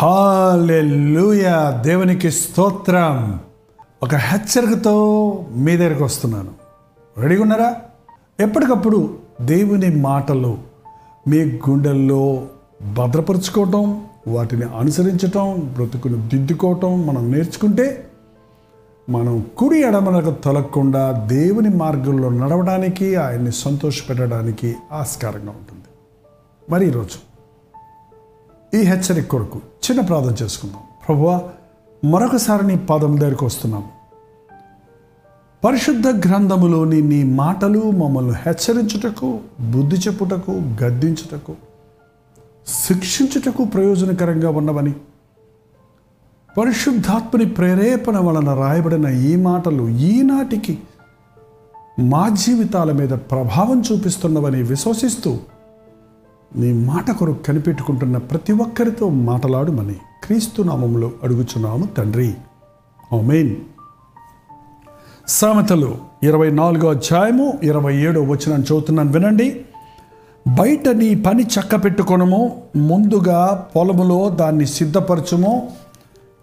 Hallelujah. దేవునికి స్తోత్రం. ఒక హెచ్చరికతో మీ దగ్గరికి వస్తున్నాను. రెడీగా ఉన్నారా? ఎప్పటికప్పుడు దేవుని మాటలు మీ గుండెల్లో భద్రపరుచుకోవటం వాటిని అనుసరించటం బ్రతుకును దిద్దుకోవటం మనం నేర్చుకుంటే మనం కుడి ఎడమలకు తొలగకుండా దేవుని మార్గంలో నడవడానికి ఆయన్ని సంతోషపెట్టడానికి ఆస్కారంగా ఉంటుంది. మరి ఈరోజు ఈ హెచ్చరిక కొరకు చిన్న ప్రార్థన చేసుకుందాం. ప్రభువా మరొకసారి నీ పాదం దగ్గరికి వస్తున్నాం. పరిశుద్ధ గ్రంథములోని నీ మాటలు మమ్మల్ని హెచ్చరించుటకు బుద్ధి చెప్పుటకు గద్దించుటకు శిక్షించుటకు ప్రయోజనకరంగా ఉన్నవని పరిశుద్ధాత్మని ప్రేరేపణ వలన రాయబడిన ఈ మాటలు ఈనాటికి మా జీవితాల మీద ప్రభావం చూపిస్తున్నవని విశ్వసిస్తూ నీ మాట కొరకు కనిపెట్టుకుంటున్న ప్రతి ఒక్కరితో మాట్లాడుమని క్రీస్తు నామంలో అడుగుచున్నాము తండ్రి. ఓమెయిన్ సామెతలు ఇరవై నాలుగో అధ్యాయము ఇరవై ఏడో వచ్చిన చదువుతున్నాను వినండి. బయట నీ పని చక్క పెట్టుకొనము ముందుగా పొలములో దాన్ని సిద్ధపరచుము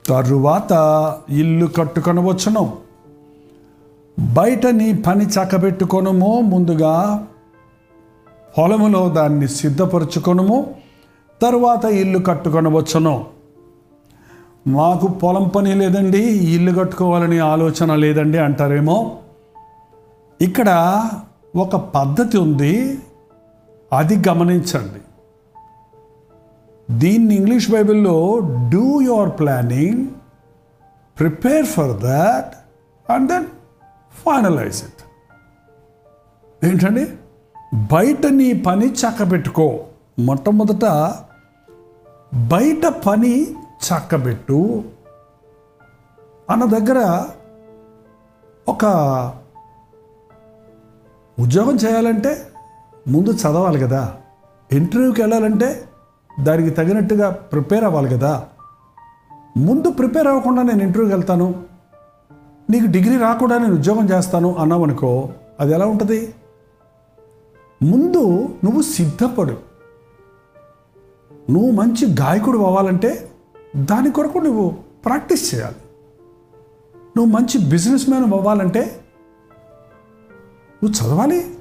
తరువాత ఇల్లు కట్టుకొనవచ్చును. బయట నీ పని చక్కబెట్టుకొనుము ముందుగా పొలములో దాన్ని సిద్ధపరచుకొనుము తరువాత ఇల్లు కట్టుకొనవచ్చును. మాకు పొలం పని లేదండి ఇల్లు కట్టుకోవాలని ఆలోచన లేదండి అంటారేమో. ఇక్కడ ఒక పద్ధతి ఉంది అది గమనించండి. దీన్ని ఇంగ్లీష్ బైబిల్లో do your planning prepare for that and then finalise it. ఏంటండి? బయట నీ పని చక్కబెట్టుకో. మొట్టమొదట బయట పని చక్కబెట్టు అన్న దగ్గర ఒక ఉద్యోగం చేయాలంటే ముందు చదవాలి కదా. ఇంటర్వ్యూకి వెళ్ళాలంటే దానికి తగినట్టుగా ప్రిపేర్ అవ్వాలి కదా. ముందు ప్రిపేర్ అవ్వకుండా నేను ఇంటర్వ్యూకి వెళ్తాను. నీకు డిగ్రీ రాకుండా నేను ఉద్యోగం చేస్తాను అన్నావనుకో అది ఎలా ఉంటుంది? ముందు నువ్వు సిద్ధపడు. నువ్వు మంచి గాయకుడు అవ్వాలంటే దాని కొరకు నువ్వు ప్రాక్టీస్ చేయాలి. నువ్వు మంచి బిజినెస్ మ్యాన్ అవ్వాలంటే నువ్వు చదవాలి.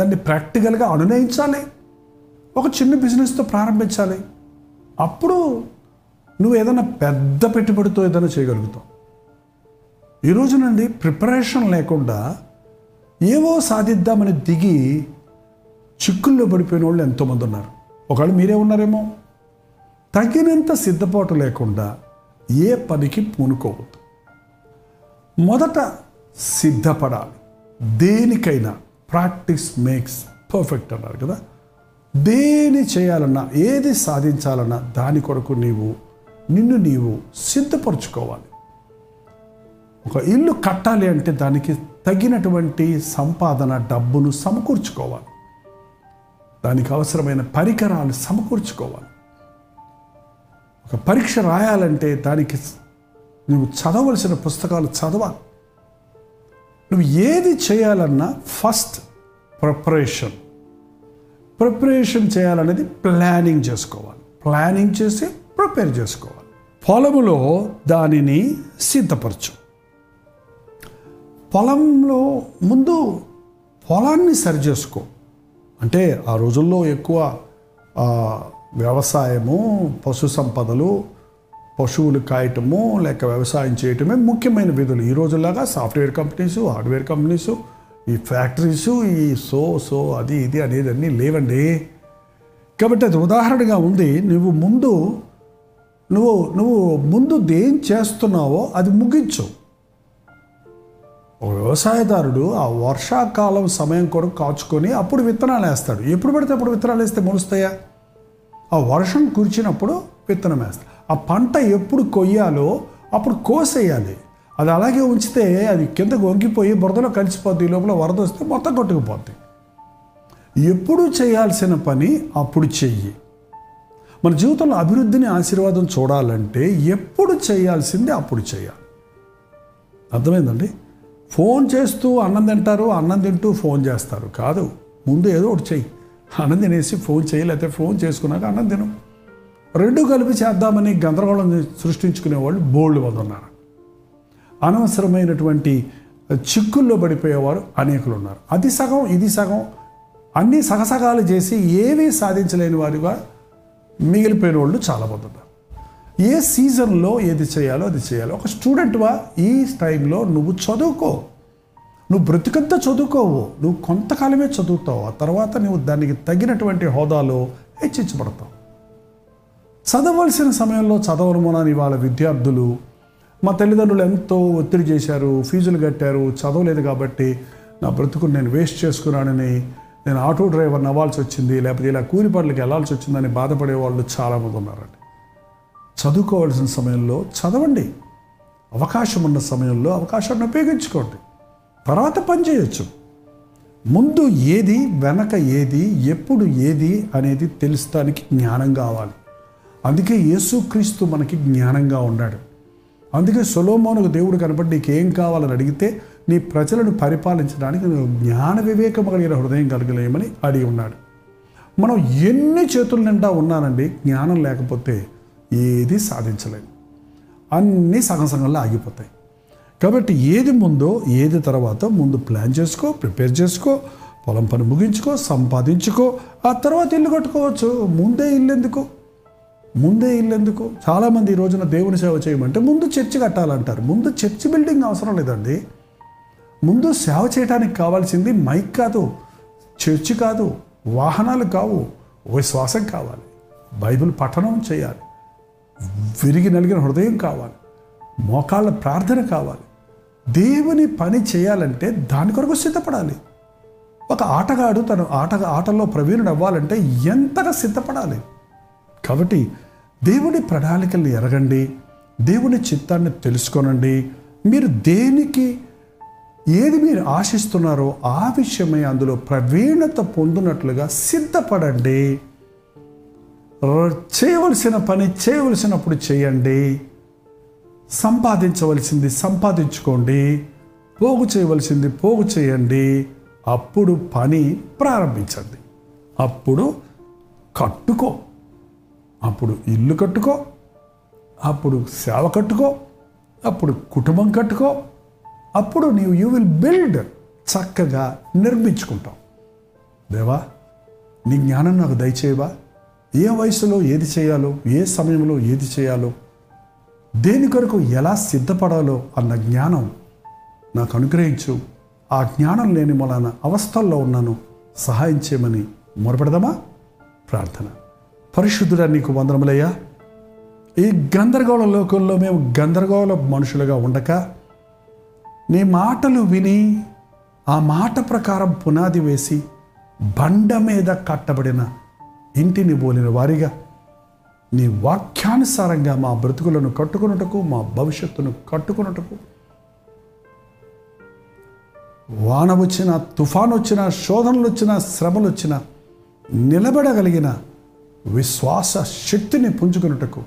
దాన్ని ప్రాక్టికల్గా అనునయించాలి. ఒక చిన్న బిజినెస్తో ప్రారంభించాలి. అప్పుడు నువ్వు ఏదైనా పెద్ద పెట్టుబడితో ఏదైనా చేయగలుగుతావు. ఈరోజు నుండి ప్రిపరేషన్ లేకుండా ఏవో సాధిద్దామని దిగి చిక్కుల్లో పడిపోయిన వాళ్ళు ఎంతోమంది ఉన్నారు. ఒకవేళ మీరే ఉన్నారేమో. తగినంత సిద్ధపాటు లేకుండా ఏ పనికి పూనుకోవద్దు. మొదట సిద్ధపడాలి. దేనికైనా ప్రాక్టీస్ మేక్స్ పర్ఫెక్ట్ అన్నారు కదా. దేని చేయాలన్నా ఏది సాధించాలన్నా దాని కొరకు నీవు నిన్ను నీవు సిద్ధపరచుకోవాలి. ఒక ఇల్లు కట్టాలి అంటే దానికి తగినటువంటి సంపాదన డబ్బును సమకూర్చుకోవాలి. దానికి అవసరమైన పరికరాలు సమకూర్చుకోవాలి. ఒక పరీక్ష రాయాలంటే దానికి నువ్వు చదవలసిన పుస్తకాలు చదవాలి. నువ్వు ఏది చేయాలన్నా ఫస్ట్ ప్రిపరేషన్. ప్రిపరేషన్ చేయాలనేది ప్లానింగ్ చేసుకోవాలి. ప్లానింగ్ చేసి ప్రిపేర్ చేసుకోవాలి. పొలములో దానిని సిద్ధపరచు. పొలంలో ముందు పొలాన్ని సరిచేసుకో అంటే ఆ రోజుల్లో ఎక్కువ వ్యవసాయము పశు సంపదలు పశువులు కాయటము లేక వ్యవసాయం చేయటమే ముఖ్యమైన విధులు. ఈ రోజులాగా సాఫ్ట్వేర్ కంపెనీస్ హార్డ్వేర్ కంపెనీస్ ఈ ఫ్యాక్టరీస్ ఈ సో సో అది ఇది అనేది అన్నీ లేవండి. కాబట్టి అది ఉదాహరణగా ఉంది నువ్వు ముందు నువ్వు నువ్వు ముందు దేం చేస్తున్నావో అది ముగించు. వ్యవసాయదారుడు ఆ వర్షాకాలం సమయం కొరకు కాచుకొని అప్పుడు విత్తనాలు వేస్తాడు. ఎప్పుడు పడితే అప్పుడు విత్తనాలు వేస్తే మొలుస్తాయా? ఆ వర్షం కురిచినప్పుడు విత్తనం వేస్తాడు. ఆ పంట ఎప్పుడు కొయ్యాలో అప్పుడు కోసేయాలి. అది అలాగే ఉంచితే అది కిందకు వంగిపోయి బురదలో కలిసిపోద్ది ఈ లోపల వరద వస్తే మొత్తం కొట్టుకుపోద్ది. ఎప్పుడు చేయాల్సిన పని అప్పుడు చెయ్యి. మన జీవితంలో అభివృద్ధిని ఆశీర్వాదం చూడాలంటే ఎప్పుడు చేయాల్సింది అప్పుడు చేయాలి. అర్థమైందండి? ఫోన్ చేస్తూ అన్నం తింటారు అన్నం తింటూ ఫోన్ చేస్తారు. కాదు ముందు ఏదో ఒకటి చెయ్యి. అన్నం తినేసి ఫోన్ చేయలేకపోతే ఫోన్ చేసుకున్నాక అన్నం తిను. రెండు కలిపి చేద్దామని గందరగోళం సృష్టించుకునే వాళ్ళు బోల్డ్ మంది ఉన్నారు. అనవసరమైనటువంటి చిక్కుల్లో పడిపోయేవారు అనేకులు ఉన్నారు. అది సగం ఇది సగం. అన్ని సగసగాలు చేసి ఏమీ సాధించలేని వారుగా మిగిలిపోయిన వాళ్ళు చాలామంది ఉన్నారు. ఏ సీజన్లో ఏది చేయాలో అది చేయాలి. ఒక స్టూడెంట్వా ఈ టైంలో నువ్వు చదువుకో. నువ్వు బ్రతికంతా చదువుకోవు. నువ్వు కొంతకాలమే చదువుతావు. ఆ తర్వాత నువ్వు దానికి తగినటువంటి హోదాలో హెచ్చించబడతావు. చదవలసిన సమయంలో చదవను మనని వాళ్ళ విద్యార్థులు మా తల్లిదండ్రులు ఎంతో ఒత్తిడి చేశారు ఫీజులు కట్టారు చదవలేదు కాబట్టి నా బ్రతుకుని నేను వేస్ట్ చేసుకున్నానని నేను ఆటో డ్రైవర్ని అవ్వాల్సి వచ్చింది లేకపోతే ఇలా కూలి పనులకు వెళ్ళాల్సి వచ్చిందని బాధపడే వాళ్ళు చాలామంది ఉన్నారండి. చదువుకోవాల్సిన సమయంలో చదవండి. అవకాశం ఉన్న సమయంలో అవకాశాన్ని ఉపయోగించుకోండి. తర్వాత పని చేయొచ్చు. ముందు ఏది వెనక ఏది ఎప్పుడు ఏది అనేది తెలుస్తానికి జ్ఞానం కావాలి. అందుకే యేసుక్రీస్తు మనకి జ్ఞానంగా ఉన్నాడు. అందుకే సొలోమోనుకు దేవుడు కనబడి నీకు ఏం కావాలని అడిగితే నీ ప్రజలను పరిపాలించడానికి నువ్వు జ్ఞాన వివేకం కలిగిన హృదయం కలగలేమని అడిగి ఉన్నాడు. మనం ఎన్ని చేతుల నిండా ఉన్నానండి జ్ఞానం లేకపోతే ఏది సాధించలేము అన్నీ సగం సగంలో ఆగిపోతాయి. కాబట్టి ఏది ముందో ఏది తర్వాత ముందు ప్లాన్ చేసుకో ప్రిపేర్ చేసుకో పొలం పని ముగించుకో సంపాదించుకో ఆ తర్వాత ఇల్లు కట్టుకోవచ్చు. ముందే ఇల్లు ఎందుకు? ముందే ఇల్లు ఎందుకు? చాలామంది ఈ రోజున దేవుని సేవ చేయమంటే ముందు చర్చి కట్టాలంటారు. ముందు చర్చి బిల్డింగ్ అవసరం లేదండి. ముందు సేవ చేయడానికి కావాల్సింది మైక్ కాదు చర్చి కాదు వాహనాలు కావు విశ్వాసం కావాలి. బైబిల్ పఠనం చేయాలి. విరిగి నలిగిన హృదయం కావాలి. మోకాళ్ళ ప్రార్థన కావాలి. దేవుని పని చేయాలంటే దాని కొరకు సిద్ధపడాలి. ఒక ఆటగాడు తను ఆట ఆటలో ప్రవీణుడు అవ్వాలంటే ఎంతగా సిద్ధపడాలి. కాబట్టి దేవుని ప్రణాళికల్ని ఎరగండి. దేవుని చిత్తాన్ని తెలుసుకోనండి. మీరు దేనికి ఏది మీరు ఆశిస్తున్నారో ఆ విషయమై అందులో ప్రవీణత పొందినట్లుగా సిద్ధపడండి. చేయవలసిన పని చేయవలసినప్పుడు చేయండి. సంపాదించవలసింది సంపాదించుకోండి. పోగు చేయవలసింది పోగు చేయండి. అప్పుడు పని ప్రారంభించండి. అప్పుడు కట్టుకో. అప్పుడు ఇల్లు కట్టుకో. అప్పుడు సేవ కట్టుకో. అప్పుడు కుటుంబం కట్టుకో. అప్పుడు నీవు యూ విల్ బిల్డ్ చక్కగా నిర్మించుకుంటావు. దేవా నీ జ్ఞానం నాకు దయచేయవా? ఏ వయసులో ఏది చేయాలో ఏ సమయంలో ఏది చేయాలో దేని కొరకు ఎలా సిద్ధపడాలో అన్న జ్ఞానం నాకు అనుగ్రహించు. ఆ జ్ఞానం లేని మొలన అవస్థల్లో ఉన్నాను. సహాయం చేయమని మొరపెడదామా? ప్రార్థన. పరిశుద్ధుడా నీకు వందనములయ్యా. ఈ గందరగోళ లోకంలో మేము గందరగోళ మనుషులుగా ఉండక నీ మాటలు విని ఆ మాట ప్రకారం పునాది వేసి బండ మీద కట్టబడిన ఇంటిని బోలిన వారిగా నీ వాక్యానుసారంగా మా బ్రతుకులను కట్టుకున్నటకు మా భవిష్యత్తును కట్టుకున్నటకు వాన వచ్చిన తుఫాను వచ్చిన శోధనలు వచ్చిన శ్రమలు వచ్చిన నిలబడగలిగిన విశ్వాస శక్తిని పుంజుకున్నటకు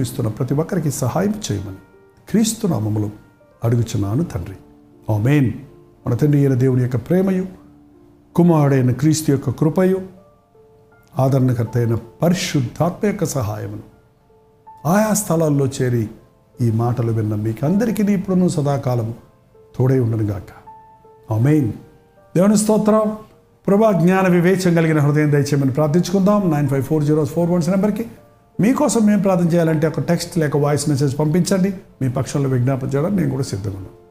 ఇస్తున్న ప్రతి ఒక్కరికి సహాయం చేయమని క్రీస్తు నామములు అడుగుచున్నాను తండ్రి. ఆమెన్. మన తండ్రి అయిన దేవుని యొక్క ప్రేమయు కుమారుడైన క్రీస్తు యొక్క కృపయు ఆదరణకర్త అయిన పరిశుద్ధాత్మ యొక్క సహాయమును ఆయా స్థలాల్లో చేరి ఈ మాటలు విన్న మీకు అందరికీ ఇప్పుడును సదాకాలము తోడై ఉండనుగాక. అమెయిన్ దేవుని స్తోత్రం. ప్రభా జ్ఞాన వివేచం కలిగిన హృదయం దయచేయమని ప్రార్థించుకుందాం. Nine five four zero four ones నెంబర్కి. మీకోసం మేము ప్రార్థన చేయాలంటే ఒక టెక్స్ట్ లేక వాయిస్ మెసేజ్ పంపించండి. మీ పక్షంలో విజ్ఞాపన చేయడం నేను కూడా సిద్ధంగా ఉన్నాను